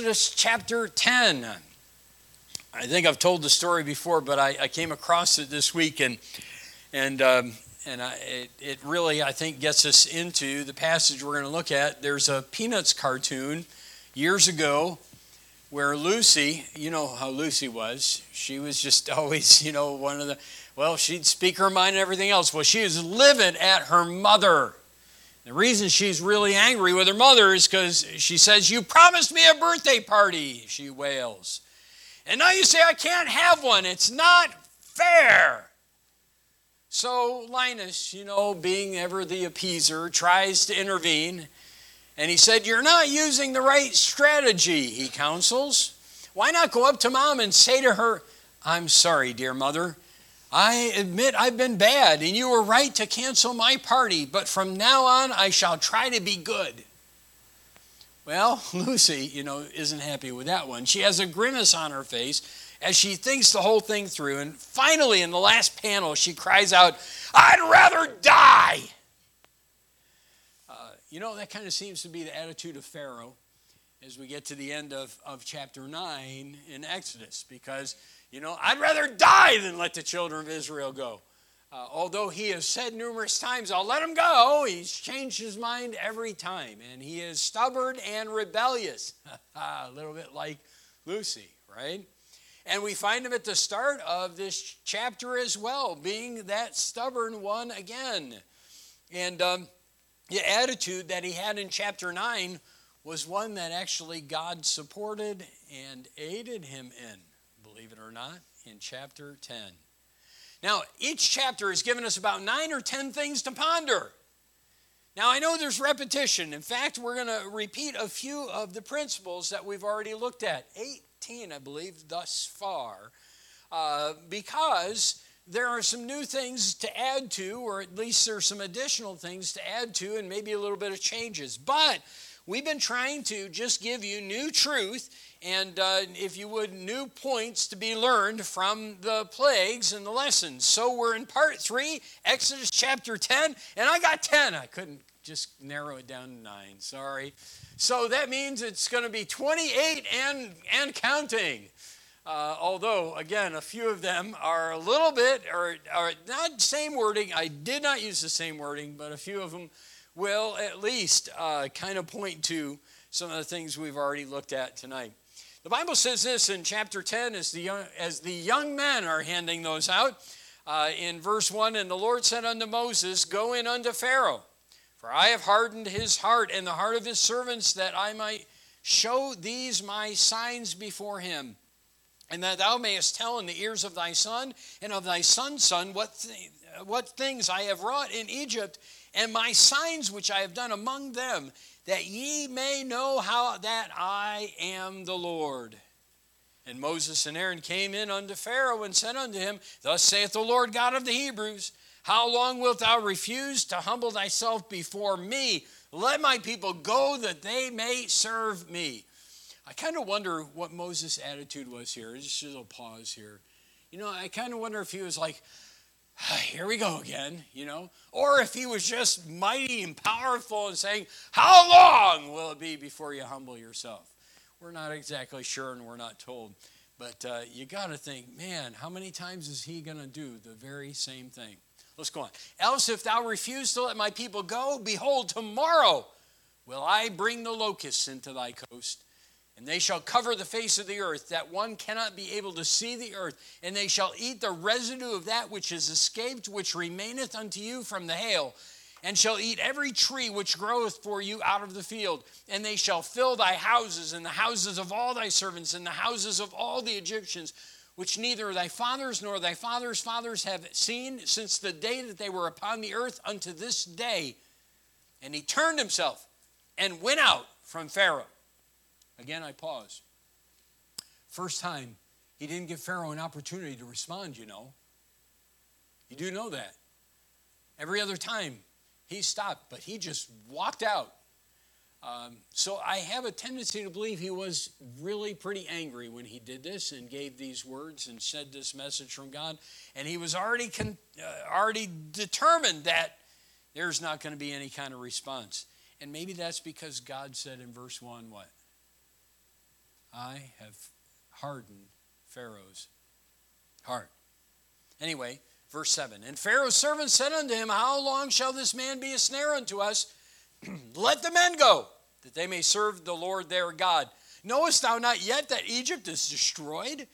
Exodus chapter 10. I think I've told the story before, but I, I came across it this week, and and um, and I, it, it really I think gets us into the passage we're going to look at. There's a Peanuts cartoon years ago where Lucy, you know how Lucy was. She was just always, you know, one of the well, she'd speak her mind and everything else. Well, she was livid at her mother. The reason she's really angry with her mother is because she says, You promised me a birthday party, she wails. And now you say I can't have one. It's not fair. So Linus, you know, being ever the appeaser, tries to intervene. And he said, You're not using the right strategy, he counsels. Why not go up to mom and say to her, I'm sorry, dear mother. I admit I've been bad, and you were right to cancel my party, but from now on I shall try to be good. Well, Lucy, you know, isn't happy with that one. She has a grimace on her face as she thinks the whole thing through, and finally, in the last panel, she cries out, I'd rather die! Uh, you know, that kind of seems to be the attitude of Pharaoh as we get to the end of, of chapter 9 in Exodus, because you know, I'd rather die than let the children of Israel go. Uh, although he has said numerous times, I'll let them go, he's changed his mind every time. And he is stubborn and rebellious, a little bit like Lucy, right? And we find him at the start of this chapter as well, being that stubborn one again. And um, the attitude that he had in chapter 9 was one that actually God supported and aided him in believe it or not, in chapter 10. Now, each chapter has given us about nine or ten things to ponder. Now, I know there's repetition. In fact, we're going to repeat a few of the principles that we've already looked at 18, I believe, thus far, uh, because there are some new things to add to, or at least there's some additional things to add to, and maybe a little bit of changes. But we've been trying to just give you new truth and uh, if you would, new points to be learned from the plagues and the lessons. So we're in part three, Exodus chapter 10, and I got 10. I couldn't just narrow it down to nine, sorry. So that means it's going to be 28 and, and counting. Uh, although, again, a few of them are a little bit, or, or not same wording. I did not use the same wording, but a few of them will at least uh, kind of point to some of the things we've already looked at tonight. The Bible says this in chapter 10 as the young, as the young men are handing those out. Uh, in verse 1 And the Lord said unto Moses, Go in unto Pharaoh, for I have hardened his heart and the heart of his servants, that I might show these my signs before him, and that thou mayest tell in the ears of thy son and of thy son's son what, th- what things I have wrought in Egypt, and my signs which I have done among them, that ye may know how that I am the Lord. And Moses and Aaron came in unto Pharaoh and said unto him, Thus saith the Lord God of the Hebrews, How long wilt thou refuse to humble thyself before me? Let my people go that they may serve me. I kind of wonder what Moses' attitude was here. Just a little pause here. You know, I kind of wonder if he was like, here we go again, you know. Or if he was just mighty and powerful and saying, How long will it be before you humble yourself? We're not exactly sure and we're not told. But uh, you got to think, man, how many times is he going to do the very same thing? Let's go on. Else, if thou refuse to let my people go, behold, tomorrow will I bring the locusts into thy coast and they shall cover the face of the earth, that one cannot be able to see the earth. And they shall eat the residue of that which is escaped, which remaineth unto you from the hail, and shall eat every tree which groweth for you out of the field. And they shall fill thy houses, and the houses of all thy servants, and the houses of all the Egyptians, which neither thy fathers nor thy fathers' fathers have seen since the day that they were upon the earth unto this day. And he turned himself and went out from Pharaoh. Again, I pause. First time, he didn't give Pharaoh an opportunity to respond, you know. You do know that. Every other time, he stopped, but he just walked out. Um, so I have a tendency to believe he was really pretty angry when he did this and gave these words and said this message from God. And he was already con- uh, already determined that there's not going to be any kind of response. And maybe that's because God said in verse 1 what? I have hardened Pharaoh's heart. Anyway, verse 7 And Pharaoh's servants said unto him, How long shall this man be a snare unto us? Let the men go, that they may serve the Lord their God. Knowest thou not yet that Egypt is destroyed?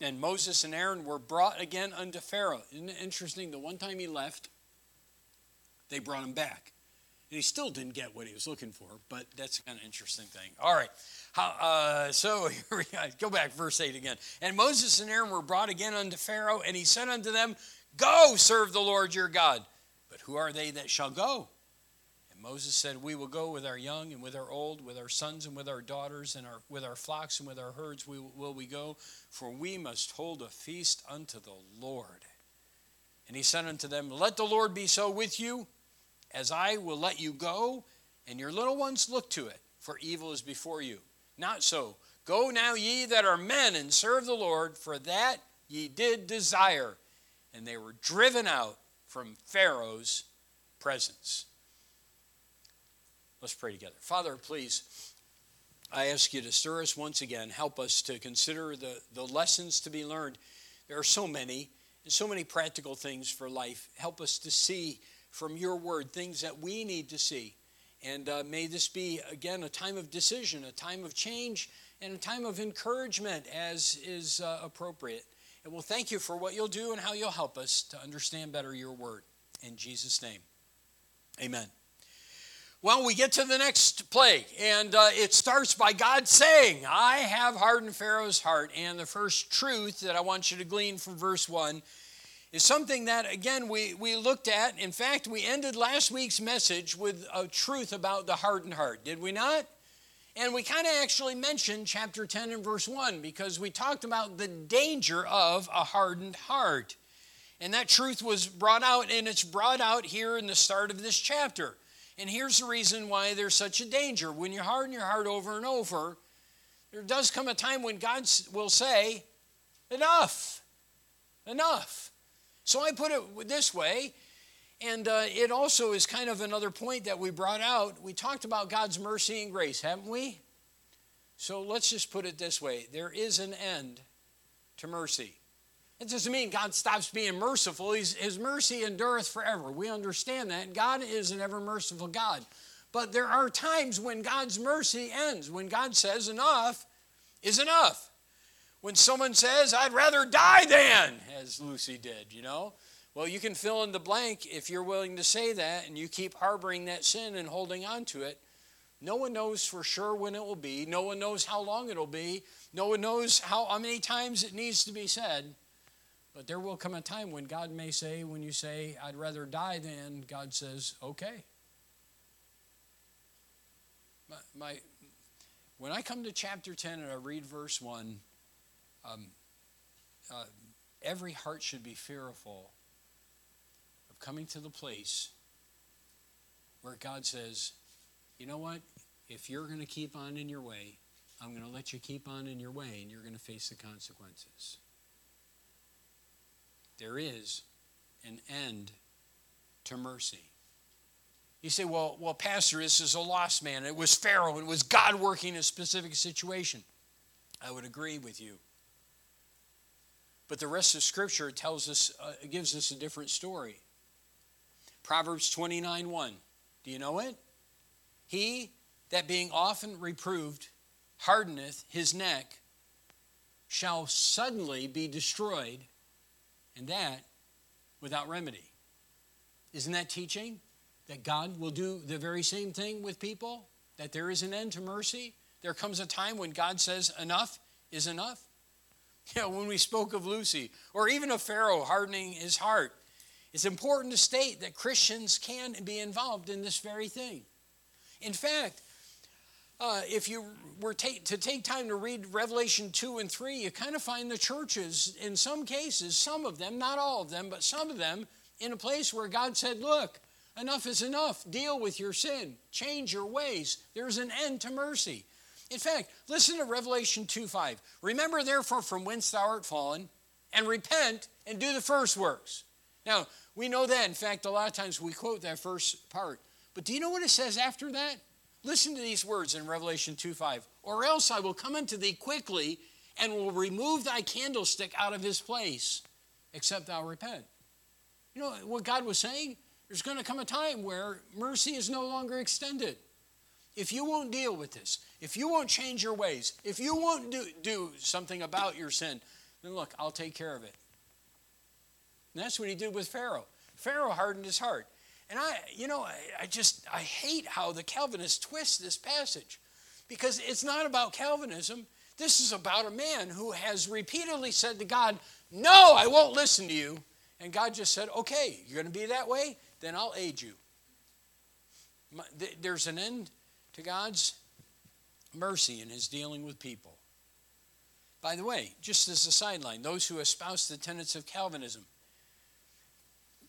And Moses and Aaron were brought again unto Pharaoh. Isn't it interesting? The one time he left, they brought him back. And he still didn't get what he was looking for, but that's kind of interesting thing. All right. How, uh, so here we go. Go back, verse 8 again. And Moses and Aaron were brought again unto Pharaoh, and he said unto them, Go serve the Lord your God. But who are they that shall go? And Moses said, We will go with our young and with our old, with our sons and with our daughters, and our, with our flocks and with our herds we, will we go, for we must hold a feast unto the Lord. And he said unto them, Let the Lord be so with you as I will let you go, and your little ones look to it, for evil is before you. Not so. Go now, ye that are men, and serve the Lord, for that ye did desire. And they were driven out from Pharaoh's presence. Let's pray together. Father, please, I ask you to stir us once again. Help us to consider the, the lessons to be learned. There are so many, and so many practical things for life. Help us to see from your word, things that we need to see. And uh, may this be, again, a time of decision, a time of change, and a time of encouragement as is uh, appropriate. And we'll thank you for what you'll do and how you'll help us to understand better your word. In Jesus' name, amen. Well, we get to the next plague, and uh, it starts by God saying, I have hardened Pharaoh's heart. And the first truth that I want you to glean from verse 1 is something that, again, we, we looked at. In fact, we ended last week's message with a truth about the hardened heart, did we not? And we kind of actually mentioned chapter 10 and verse 1 because we talked about the danger of a hardened heart. And that truth was brought out, and it's brought out here in the start of this chapter. And here's the reason why there's such a danger. When you harden your heart over and over, there does come a time when God will say, Enough, enough. So I put it this way, and uh, it also is kind of another point that we brought out. We talked about God's mercy and grace, haven't we? So let's just put it this way there is an end to mercy. It doesn't mean God stops being merciful. He's, his mercy endureth forever. We understand that. God is an ever merciful God. But there are times when God's mercy ends, when God says enough is enough when someone says, I'd rather die than, as Lucy did, you know? Well, you can fill in the blank if you're willing to say that and you keep harboring that sin and holding on to it. No one knows for sure when it will be. No one knows how long it'll be. No one knows how, how many times it needs to be said. But there will come a time when God may say, when you say, I'd rather die than, God says, okay. My, my, when I come to chapter 10 and I read verse 1, um, uh, every heart should be fearful of coming to the place where God says, you know what? If you're going to keep on in your way, I'm going to let you keep on in your way and you're going to face the consequences. There is an end to mercy. You say, well, well, Pastor, this is a lost man. It was Pharaoh. It was God working in a specific situation. I would agree with you. But the rest of Scripture tells us, uh, gives us a different story. Proverbs 29 1. Do you know it? He that being often reproved hardeneth his neck shall suddenly be destroyed, and that without remedy. Isn't that teaching? That God will do the very same thing with people? That there is an end to mercy? There comes a time when God says, enough is enough? You know, when we spoke of Lucy, or even of Pharaoh hardening his heart, it's important to state that Christians can be involved in this very thing. In fact, uh, if you were take, to take time to read Revelation 2 and 3, you kind of find the churches, in some cases, some of them, not all of them, but some of them, in a place where God said, Look, enough is enough. Deal with your sin. Change your ways. There's an end to mercy. In fact, listen to Revelation 2 5. Remember, therefore, from whence thou art fallen, and repent and do the first works. Now, we know that. In fact, a lot of times we quote that first part. But do you know what it says after that? Listen to these words in Revelation 2 5. Or else I will come unto thee quickly and will remove thy candlestick out of his place, except thou repent. You know what God was saying? There's going to come a time where mercy is no longer extended. If you won't deal with this, if you won't change your ways, if you won't do, do something about your sin, then look, I'll take care of it. And that's what he did with Pharaoh. Pharaoh hardened his heart. And I, you know, I, I just, I hate how the Calvinists twist this passage because it's not about Calvinism. This is about a man who has repeatedly said to God, No, I won't listen to you. And God just said, Okay, you're going to be that way? Then I'll aid you. There's an end to God's mercy in his dealing with people. By the way, just as a sideline, those who espouse the tenets of Calvinism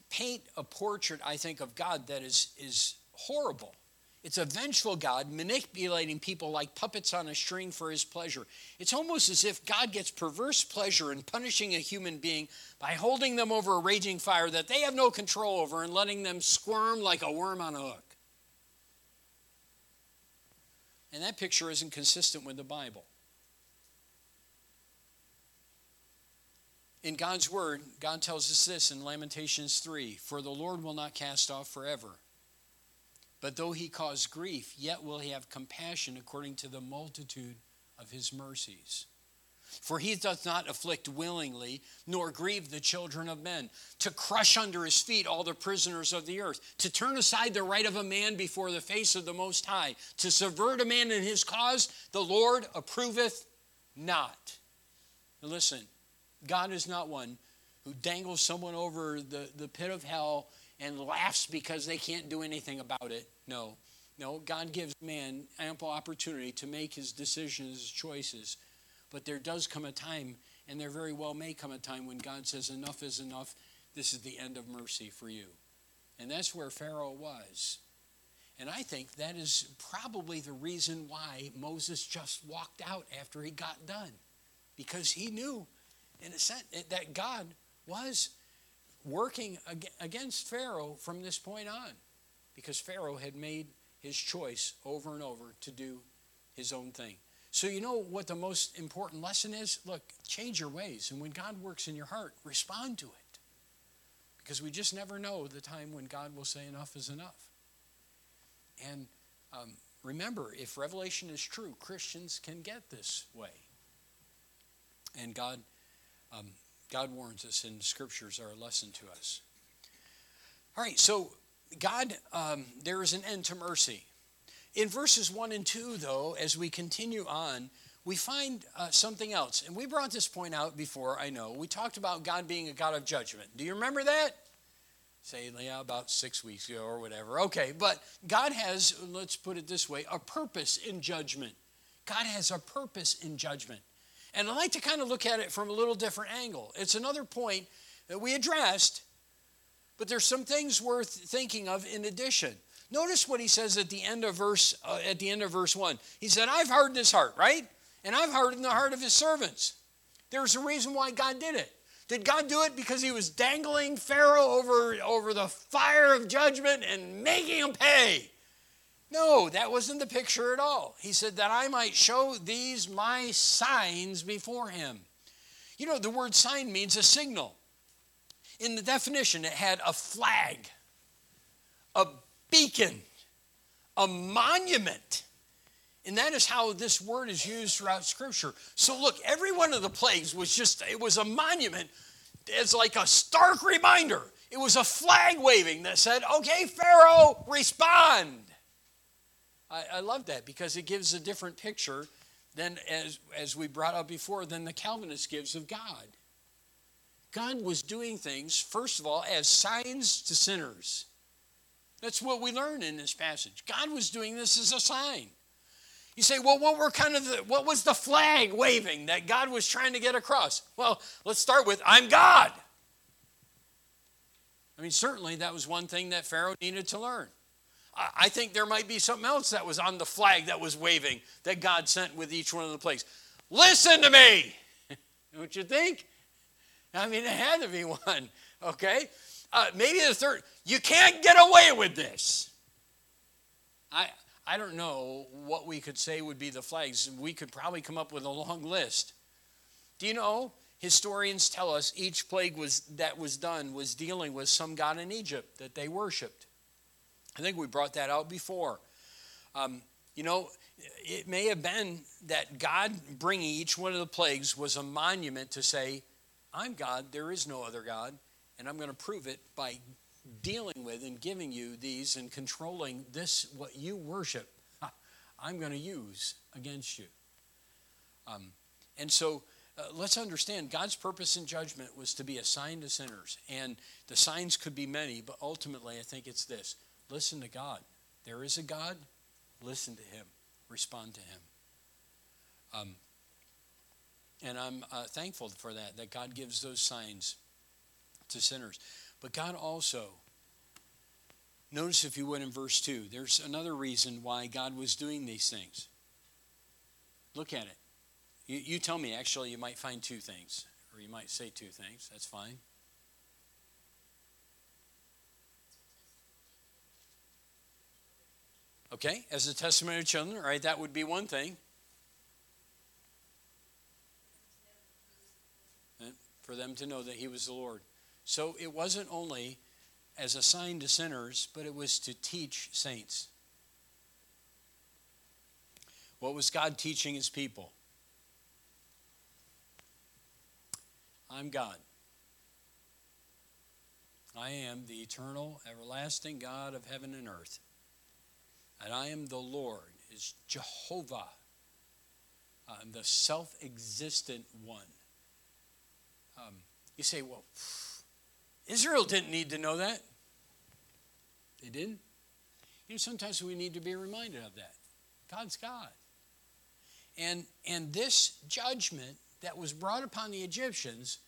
paint a portrait, I think, of God that is, is horrible. It's a vengeful God manipulating people like puppets on a string for his pleasure. It's almost as if God gets perverse pleasure in punishing a human being by holding them over a raging fire that they have no control over and letting them squirm like a worm on a hook. And that picture isn't consistent with the Bible. In God's word, God tells us this in Lamentations 3 For the Lord will not cast off forever. But though he cause grief, yet will he have compassion according to the multitude of his mercies. For he doth not afflict willingly, nor grieve the children of men, to crush under his feet all the prisoners of the earth, to turn aside the right of a man before the face of the Most High, to subvert a man in his cause, the Lord approveth not. Now listen, God is not one who dangles someone over the, the pit of hell and laughs because they can't do anything about it. No. No, God gives man ample opportunity to make his decisions, his choices. But there does come a time, and there very well may come a time when God says, Enough is enough. This is the end of mercy for you. And that's where Pharaoh was. And I think that is probably the reason why Moses just walked out after he got done. Because he knew, in a sense, that God was working against Pharaoh from this point on because Pharaoh had made his choice over and over to do his own thing. So, you know what the most important lesson is? Look, change your ways. And when God works in your heart, respond to it. Because we just never know the time when God will say enough is enough. And um, remember, if Revelation is true, Christians can get this way. And God um, God warns us and scriptures are a lesson to us. All right, so God, um, there is an end to mercy. In verses 1 and 2, though, as we continue on, we find uh, something else. And we brought this point out before, I know. We talked about God being a God of judgment. Do you remember that? Say, yeah, about six weeks ago or whatever. Okay, but God has, let's put it this way, a purpose in judgment. God has a purpose in judgment. And I like to kind of look at it from a little different angle. It's another point that we addressed, but there's some things worth thinking of in addition. Notice what he says at the end of verse uh, at the end of verse 1. He said, "I've hardened his heart, right? And I've hardened the heart of his servants." There's a reason why God did it. Did God do it because he was dangling Pharaoh over, over the fire of judgment and making him pay? No, that wasn't the picture at all. He said, That I might show these my signs before him. You know, the word sign means a signal. In the definition, it had a flag, a beacon, a monument. And that is how this word is used throughout Scripture. So, look, every one of the plagues was just, it was a monument. It's like a stark reminder. It was a flag waving that said, okay, Pharaoh, respond. I, I love that because it gives a different picture than, as, as we brought up before, than the Calvinist gives of God. God was doing things, first of all, as signs to sinners. That's what we learn in this passage. God was doing this as a sign. You say, well, what were kind of the, what was the flag waving that God was trying to get across? Well, let's start with I'm God. I mean, certainly that was one thing that Pharaoh needed to learn. I think there might be something else that was on the flag that was waving that God sent with each one of the plagues. Listen to me. Don't you think? I mean, it had to be one, okay? Uh, maybe the third. You can't get away with this. I, I don't know what we could say would be the flags. We could probably come up with a long list. Do you know? Historians tell us each plague was, that was done was dealing with some god in Egypt that they worshiped. I think we brought that out before. Um, you know, it may have been that God bringing each one of the plagues was a monument to say, I'm God, there is no other God, and I'm going to prove it by dealing with and giving you these and controlling this, what you worship, I'm going to use against you. Um, and so uh, let's understand God's purpose in judgment was to be a sign to sinners. And the signs could be many, but ultimately I think it's this listen to God. There is a God, listen to Him, respond to Him. Um, and I'm uh, thankful for that, that God gives those signs to sinners. But God also, notice if you would in verse 2, there's another reason why God was doing these things. Look at it. You, you tell me, actually, you might find two things, or you might say two things. That's fine. Okay, as a testimony of children, right? That would be one thing. For them to know that He was the Lord. So it wasn't only as a sign to sinners, but it was to teach saints. What was God teaching His people? I'm God. I am the eternal, everlasting God of heaven and earth. And I am the Lord, is Jehovah. I'm the self existent one. Um, you say, well, Israel didn't need to know that. They didn't. You know, sometimes we need to be reminded of that. God's God. And, and this judgment that was brought upon the Egyptians,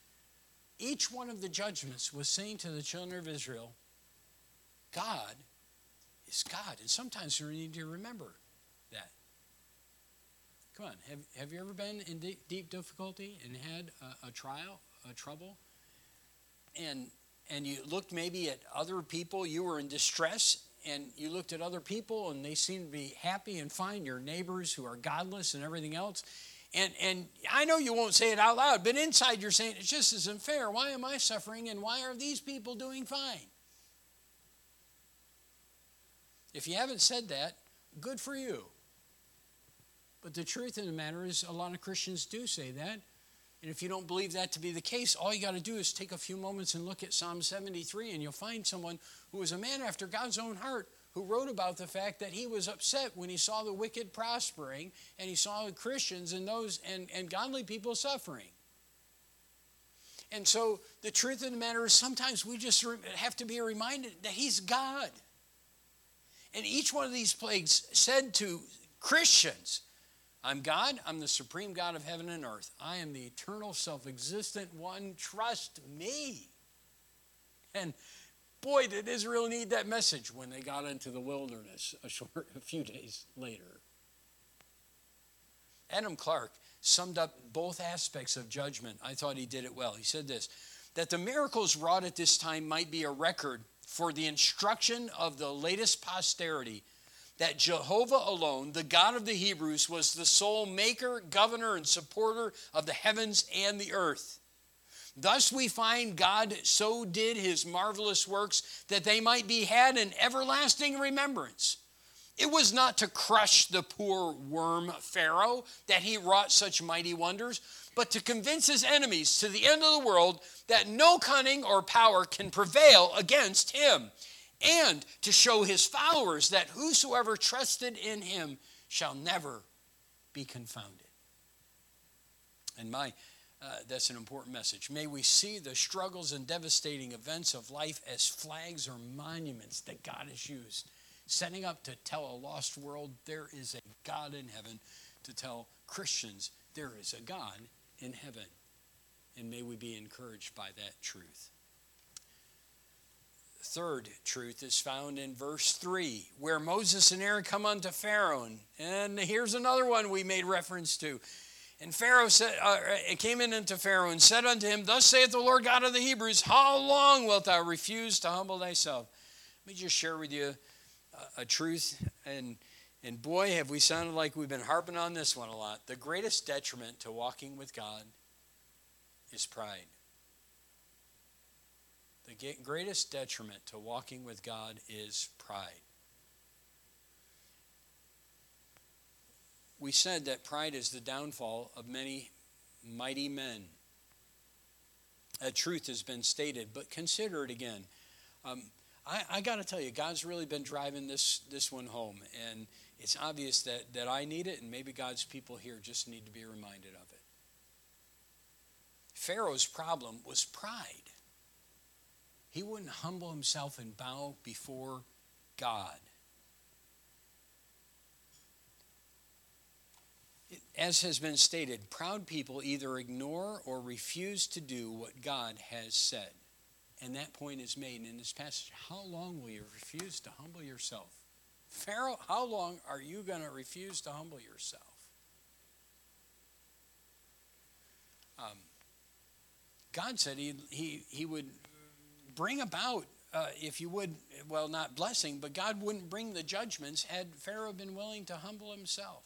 each one of the judgments was saying to the children of Israel, God is God. And sometimes we need to remember that. Come on, have, have you ever been in deep, deep difficulty and had a, a trial, a trouble? And, and you looked maybe at other people, you were in distress, and you looked at other people and they seemed to be happy and fine, your neighbors who are godless and everything else. And, and I know you won't say it out loud, but inside you're saying, it just isn't fair. Why am I suffering and why are these people doing fine? If you haven't said that, good for you. But the truth of the matter is, a lot of Christians do say that. And if you don't believe that to be the case, all you got to do is take a few moments and look at Psalm 73, and you'll find someone who was a man after God's own heart who wrote about the fact that he was upset when he saw the wicked prospering and he saw Christians and those and, and godly people suffering. And so the truth of the matter is sometimes we just have to be reminded that he's God. And each one of these plagues said to Christians, I'm God, I'm the supreme God of heaven and earth. I am the eternal, self existent one. Trust me. And boy, did Israel need that message when they got into the wilderness a, short, a few days later. Adam Clarke summed up both aspects of judgment. I thought he did it well. He said this that the miracles wrought at this time might be a record for the instruction of the latest posterity that Jehovah alone, the God of the Hebrews, was the sole maker, governor, and supporter of the heavens and the earth. Thus we find God so did his marvelous works that they might be had in everlasting remembrance. It was not to crush the poor worm Pharaoh that he wrought such mighty wonders, but to convince his enemies to the end of the world that no cunning or power can prevail against him, and to show his followers that whosoever trusted in him shall never be confounded. And my uh, that's an important message. May we see the struggles and devastating events of life as flags or monuments that God has used, setting up to tell a lost world there is a God in heaven, to tell Christians there is a God in heaven. And may we be encouraged by that truth. Third truth is found in verse 3, where Moses and Aaron come unto Pharaoh. And here's another one we made reference to. And Pharaoh said, uh, came in unto Pharaoh and said unto him, Thus saith the Lord God of the Hebrews, How long wilt thou refuse to humble thyself? Let me just share with you a, a truth. And, And boy, have we sounded like we've been harping on this one a lot. The greatest detriment to walking with God is pride. The greatest detriment to walking with God is pride. We said that pride is the downfall of many mighty men. A truth has been stated, but consider it again. Um, I, I got to tell you, God's really been driving this, this one home, and it's obvious that, that I need it, and maybe God's people here just need to be reminded of it. Pharaoh's problem was pride. He wouldn't humble himself and bow before God. As has been stated, proud people either ignore or refuse to do what God has said. And that point is made in this passage. How long will you refuse to humble yourself? Pharaoh, how long are you going to refuse to humble yourself? Um, God said he, he, he would bring about, uh, if you would, well, not blessing, but God wouldn't bring the judgments had Pharaoh been willing to humble himself.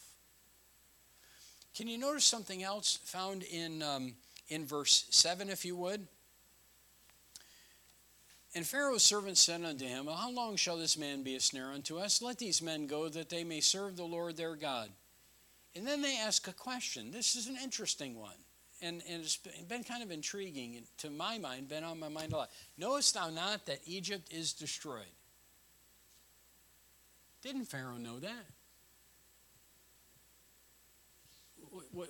Can you notice something else found in, um, in verse 7, if you would? And Pharaoh's servants said unto him, How long shall this man be a snare unto us? Let these men go that they may serve the Lord their God. And then they ask a question. This is an interesting one. And, and it's been kind of intriguing to my mind, been on my mind a lot. Knowest thou not that Egypt is destroyed? Didn't Pharaoh know that?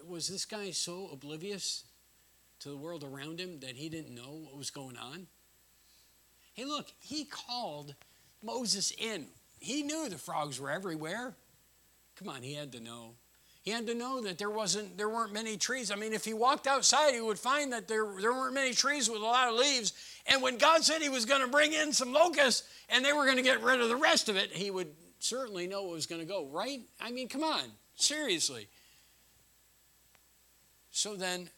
Was this guy so oblivious to the world around him that he didn't know what was going on? Hey, look, he called Moses in. He knew the frogs were everywhere. Come on, he had to know. He had to know that there wasn't there weren't many trees. I mean, if he walked outside, he would find that there, there weren't many trees with a lot of leaves. And when God said he was going to bring in some locusts and they were going to get rid of the rest of it, he would certainly know it was going to go, right? I mean, come on, seriously. So then,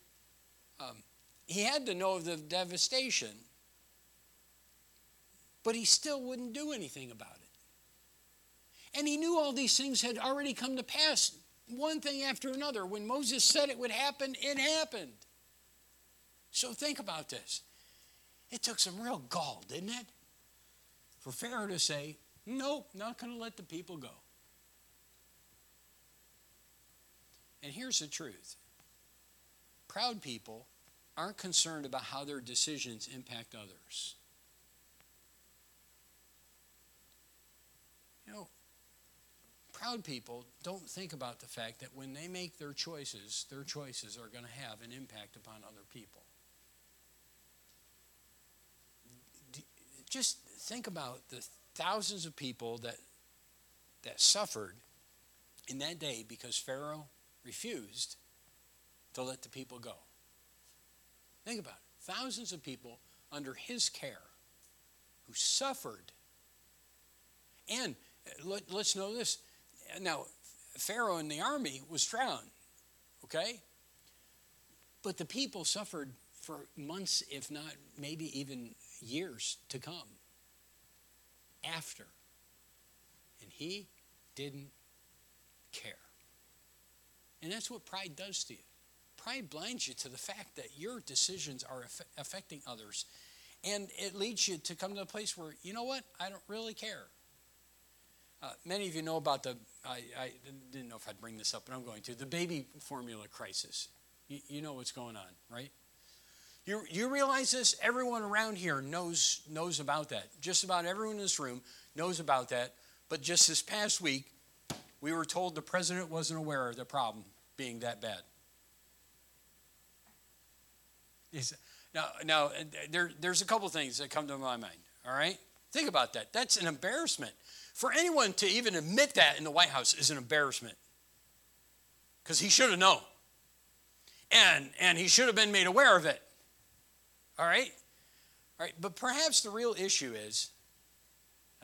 um, he had to know of the devastation but he still wouldn't do anything about it. And he knew all these things had already come to pass, one thing after another. When Moses said it would happen, it happened. So think about this. It took some real gall, didn't it? For Pharaoh to say, Nope, not going to let the people go. And here's the truth proud people aren't concerned about how their decisions impact others. You know, proud people don't think about the fact that when they make their choices, their choices are going to have an impact upon other people. Just think about the thousands of people that, that suffered in that day because Pharaoh refused to let the people go. Think about it. Thousands of people under his care who suffered. And uh, let, us know this. Now, Pharaoh and the army was drowned, okay? But the people suffered for months, if not maybe even years to come after. And he didn't care. And that's what pride does to you. Pride blinds you to the fact that your decisions are affecting others. And it leads you to come to a place where, you know what, I don't really care. Uh, many of you know about the, I, I, didn't know if I'd bring this up, but I'm going to, the baby formula crisis. You, you know what's going on, right? You, you realize this? Everyone around here knows, knows about that. Just about everyone in this room knows about that. But just this past week, we were told the president wasn't aware of the problem being that bad. Now, now there, there's a couple things that come to my mind, all right? Think about that. That's an embarrassment. For anyone to even admit that in the White House is an embarrassment because he should have known. And, and he should have been made aware of it. All right? All right, but perhaps the real issue is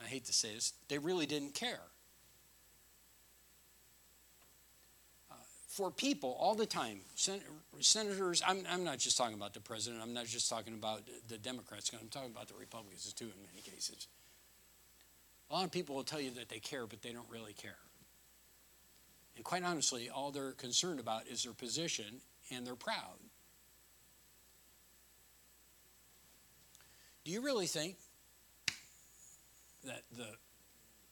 I hate to say this, they really didn't care. Uh, for people all the time, sen- senators, I'm, I'm not just talking about the president, I'm not just talking about the Democrats, I'm talking about the Republicans too in many cases. A lot of people will tell you that they care, but they don't really care. And quite honestly, all they're concerned about is their position and they're proud. Do you really think that the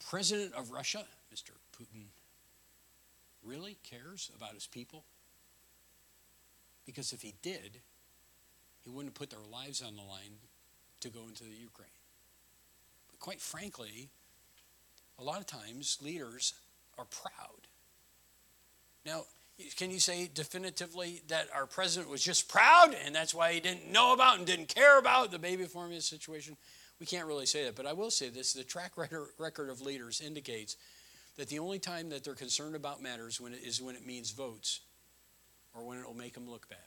president of Russia, Mr. Putin, really cares about his people? Because if he did, he wouldn't have put their lives on the line to go into the Ukraine. But quite frankly, a lot of times leaders are proud. Now, can you say definitively that our president was just proud and that's why he didn't know about and didn't care about the baby formula situation? We can't really say that, but I will say this the track record of leaders indicates that the only time that they're concerned about matters when it is when it means votes or when it will make them look bad.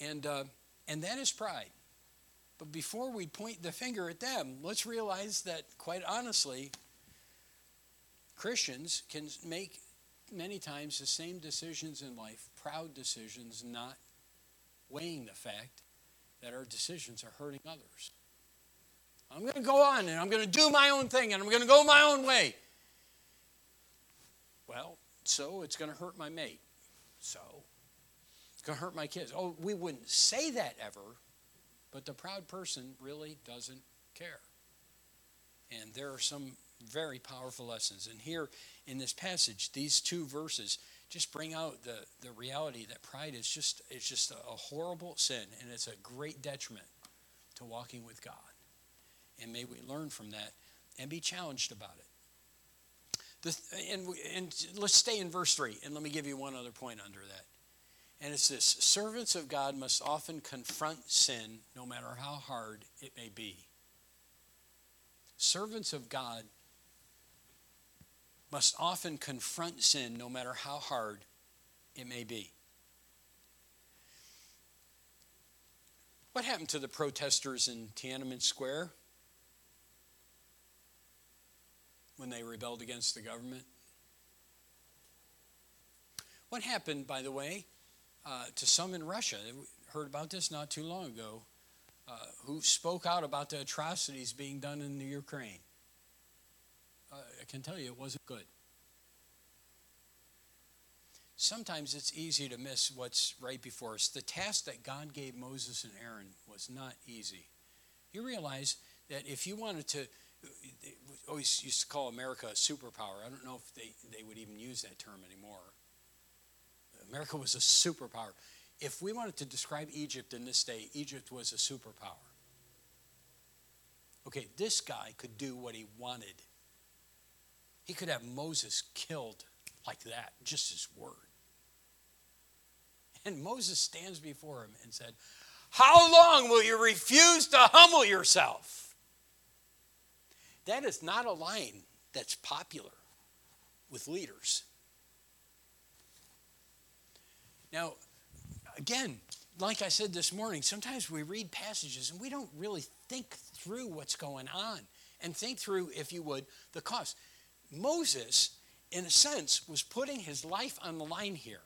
And, uh, and that is pride. But before we point the finger at them, let's realize that, quite honestly, Christians can make many times the same decisions in life, proud decisions, not weighing the fact that our decisions are hurting others. I'm going to go on and I'm going to do my own thing and I'm going to go my own way. Well, so it's going to hurt my mate. So it's going to hurt my kids. Oh, we wouldn't say that ever, but the proud person really doesn't care. And there are some very powerful lessons. And here in this passage, these two verses just bring out the, the reality that pride is just it's just a, horrible sin and it's a great detriment to walking with God. And may we learn from that and be challenged about it. The, and, and let's stay in verse 3, and let me give you one other point under that. And it's this servants of God must often confront sin, no matter how hard it may be. Servants of God must often confront sin, no matter how hard it may be. What happened to the protesters in Tiananmen Square when they rebelled against the government? What happened, by the way, uh, to some in Russia? Heard about this not too long ago, uh, who spoke out about the atrocities being done in the Ukraine. Uh, I can tell you it wasn't good. Sometimes it's easy to miss what's right before us. The task that God gave Moses and Aaron was not easy. You realize that if you wanted to, always used to call America a superpower. I don't know if they, they would even use that term anymore. America was a superpower. If we wanted to describe Egypt in this day, Egypt was a superpower. Okay, this guy could do what he wanted. He could have Moses killed like that, just his word. And Moses stands before him and said, How long will you refuse to humble yourself? That is not a line that's popular with leaders. Now, again, like I said this morning, sometimes we read passages and we don't really think through what's going on and think through, if you would, the cost. Moses, in a sense, was putting his life on the line here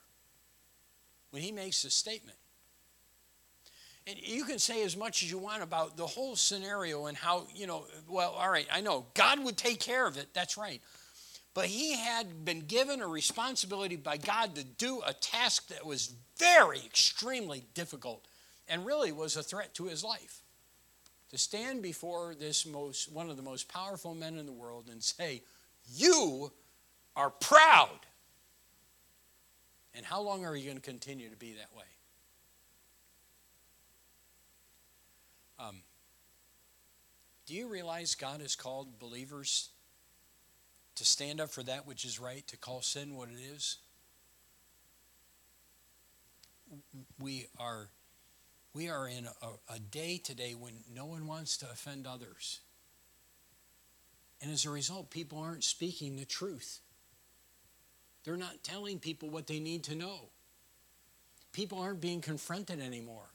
when he makes this statement. And you can say as much as you want about the whole scenario and how, you know, well, all right, I know God would take care of it. That's right. But he had been given a responsibility by God to do a task that was very, extremely difficult and really was a threat to his life. To stand before this most, one of the most powerful men in the world and say, you are proud. And how long are you going to continue to be that way? Um, do you realize God has called believers to stand up for that which is right, to call sin what it is? We are, we are in a, a day today when no one wants to offend others. And as a result, people aren't speaking the truth. They're not telling people what they need to know. People aren't being confronted anymore.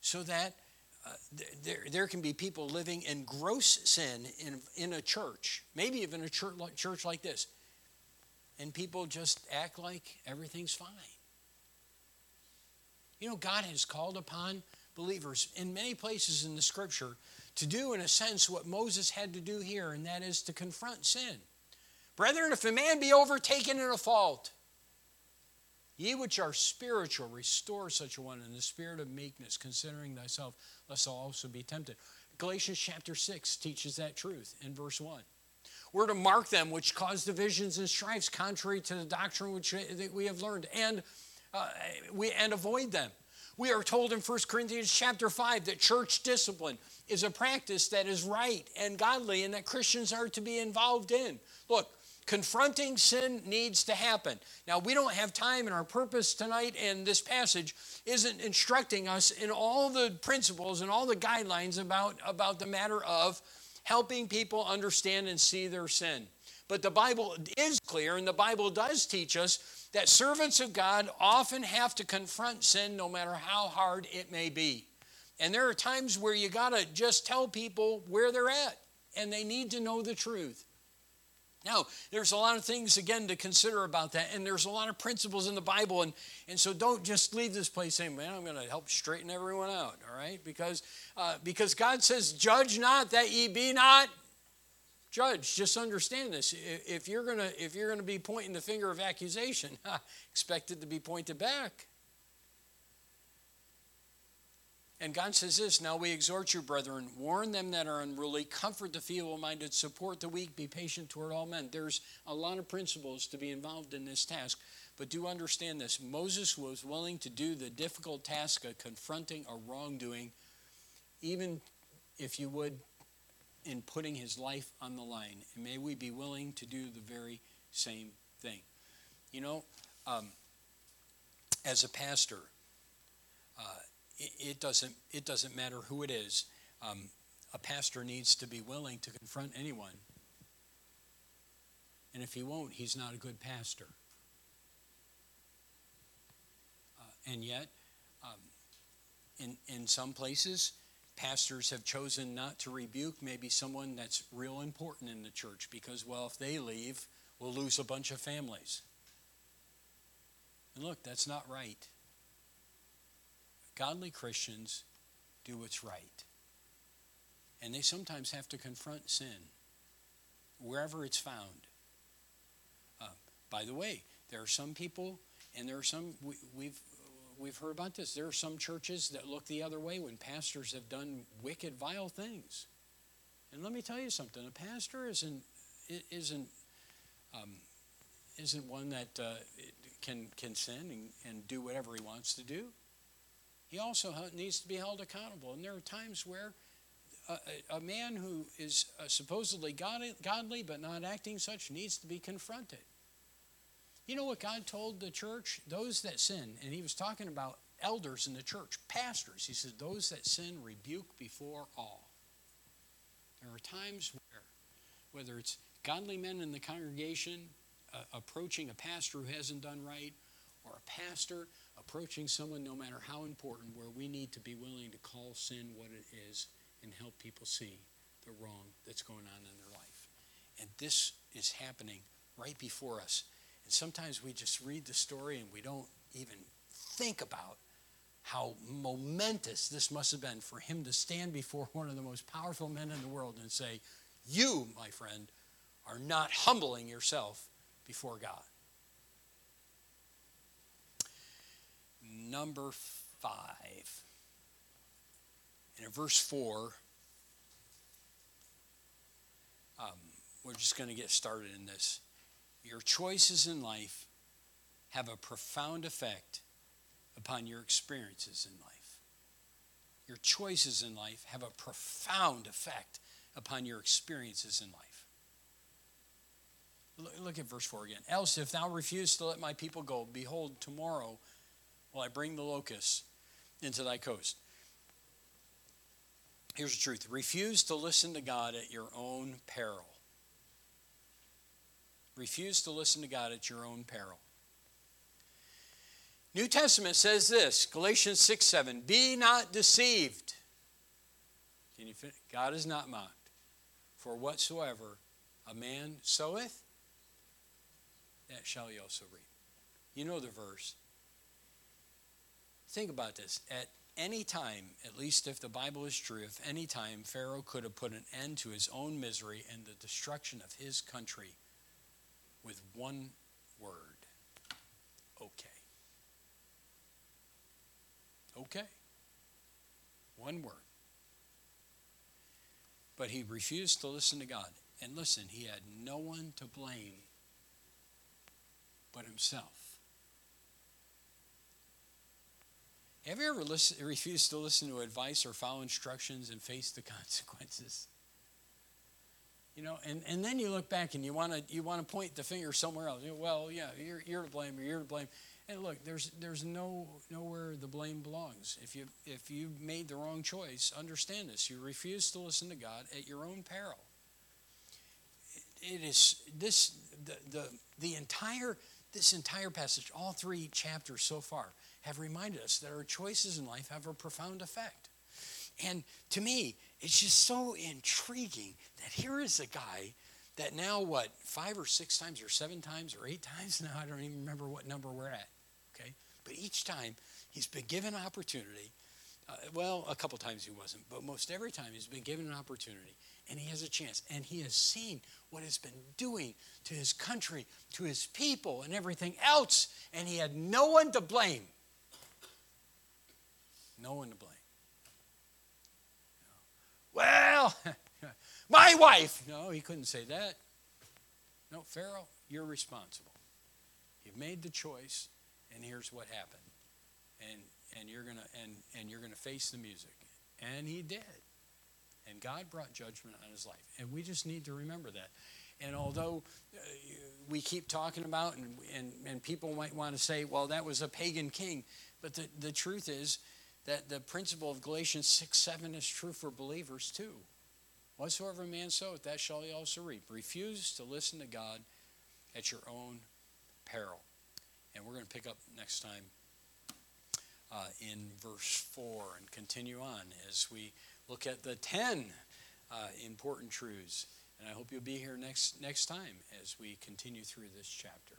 So that there, there can be people living in gross sin in, in a church, maybe even a church, church like this, and people just act like everything's fine. You know, God has called upon believers in many places in the scripture to do, in a sense, what Moses had to do here, and that is to confront sin. Brethren, if a man be overtaken in a fault, ye which are spiritual, restore such a one in the spirit of meekness, considering thyself, lest thou also be tempted. Galatians chapter 6 teaches that truth in verse 1. We're to mark them which cause divisions and strifes contrary to the doctrine which we have learned, and, uh, we, and avoid them. We are told in 1 Corinthians chapter 5 that church discipline is a practice that is right and godly and that Christians are to be involved in. Look, confronting sin needs to happen. Now, we don't have time, and our purpose tonight and this passage isn't instructing us in all the principles and all the guidelines about, about the matter of helping people understand and see their sin. But the Bible is clear, and the Bible does teach us that servants of God often have to confront sin no matter how hard it may be. And there are times where you got to just tell people where they're at, and they need to know the truth. Now, there's a lot of things, again, to consider about that, and there's a lot of principles in the Bible, and, and so don't just leave this place saying, man, I'm going to help straighten everyone out, all right? Because, uh, because God says, judge not that ye be not judge just understand this if you're going to if you're going to be pointing the finger of accusation expect it to be pointed back and God says this Now we exhort you, brethren, warn them that are unruly, comfort the feeble minded, support the weak, be patient toward all men. There's a lot of principles to be involved in this task. But do understand this Moses was willing to do the difficult task of confronting a wrongdoing, even if you would, in putting his life on the line. And may we be willing to do the very same thing. You know, um, as a pastor, uh, it, doesn't, it doesn't matter who it is. Um, a pastor needs to be willing to confront anyone. And if he won't, he's not a good pastor. Uh, and yet, um, in, in some places, pastors have chosen not to rebuke maybe someone that's real important in the church because, well, if they leave, we'll lose a bunch of families. And look, that's not right. Godly Christians do what's right. And they sometimes have to confront sin wherever it's found. Uh, by the way, there are some people, and there are some, we, we've, we've heard about this, there are some churches that look the other way when pastors have done wicked, vile things. And let me tell you something a pastor isn't, isn't, um, isn't one that uh, can, can sin and, and do whatever he wants to do he also needs to be held accountable. And there are times where a, a man who is uh, supposedly godly but not acting such needs to be confronted. You know what God told the church? Those that sin, and he was talking about elders in the church, pastors. He said, Those that sin rebuke before all. There are times where, whether it's godly men in the congregation uh, approaching a pastor who hasn't done right, or a pastor approaching someone, no matter how important, where we need to be willing to call sin what it is and help people see the wrong that's going on in their life. And this is happening right before us. And sometimes we just read the story and we don't even think about how momentous this must have been for him to stand before one of the most powerful men in the world and say, You, my friend, are not humbling yourself before God. Number five. And in verse four, um, we're just going to get started in this. Your choices in life have a profound effect upon your experiences in life. Your choices in life have a profound effect upon your experiences in life. Look at verse 4 again. Else, if thou refuse to let my people go, behold, tomorrow will I bring the locusts into thy coast. Here's the truth refuse to listen to God at your own peril. Refuse to listen to God at your own peril. New Testament says this Galatians 6 7 Be not deceived. Can you God is not mocked. For whatsoever a man soweth, that shall he also reap. You know the verse. Think about this. At any time, at least if the Bible is true, if any time Pharaoh could have put an end to his own misery and the destruction of his country with one word okay. Okay. One word. But he refused to listen to God. And listen, he had no one to blame but himself. Have you ever listen, refused to listen to advice or follow instructions and face the consequences? You know, and, and then you look back and you want to you want to point the finger somewhere else. You know, well, yeah, you're, you're to blame or you're to blame. And look, there's there's no nowhere the blame belongs. If you if you made the wrong choice, understand this. You refuse to listen to God at your own peril. It, it is this the, the the entire this entire passage, all three chapters so far, have reminded us that our choices in life have a profound effect. And to me, it's just so intriguing that here is a guy that now, what, five or six times or seven times or eight times now, I don't even remember what number we're at, okay? But each time he's been given an opportunity. Uh, well, a couple times he wasn't, but most every time he's been given an opportunity and he has a chance. And he has seen what it's been doing to his country, to his people, and everything else. And he had no one to blame. No one to blame. Well, my wife. No, he couldn't say that. No, Pharaoh, you're responsible. You've made the choice, and here's what happened. And and you're gonna and and you're gonna face the music. And he did. And God brought judgment on his life. And we just need to remember that. And although uh, we keep talking about, and, and, and people might want to say, well, that was a pagan king, but the, the truth is that the principle of Galatians 6 7 is true for believers too. Whatsoever a man soweth, that shall he also reap. Refuse to listen to God at your own peril. And we're going to pick up next time uh, in verse 4 and continue on as we look at the 10 uh, important truths. And I hope you'll be here next, next time as we continue through this chapter.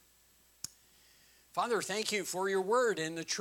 Father, thank you for your word and the truth.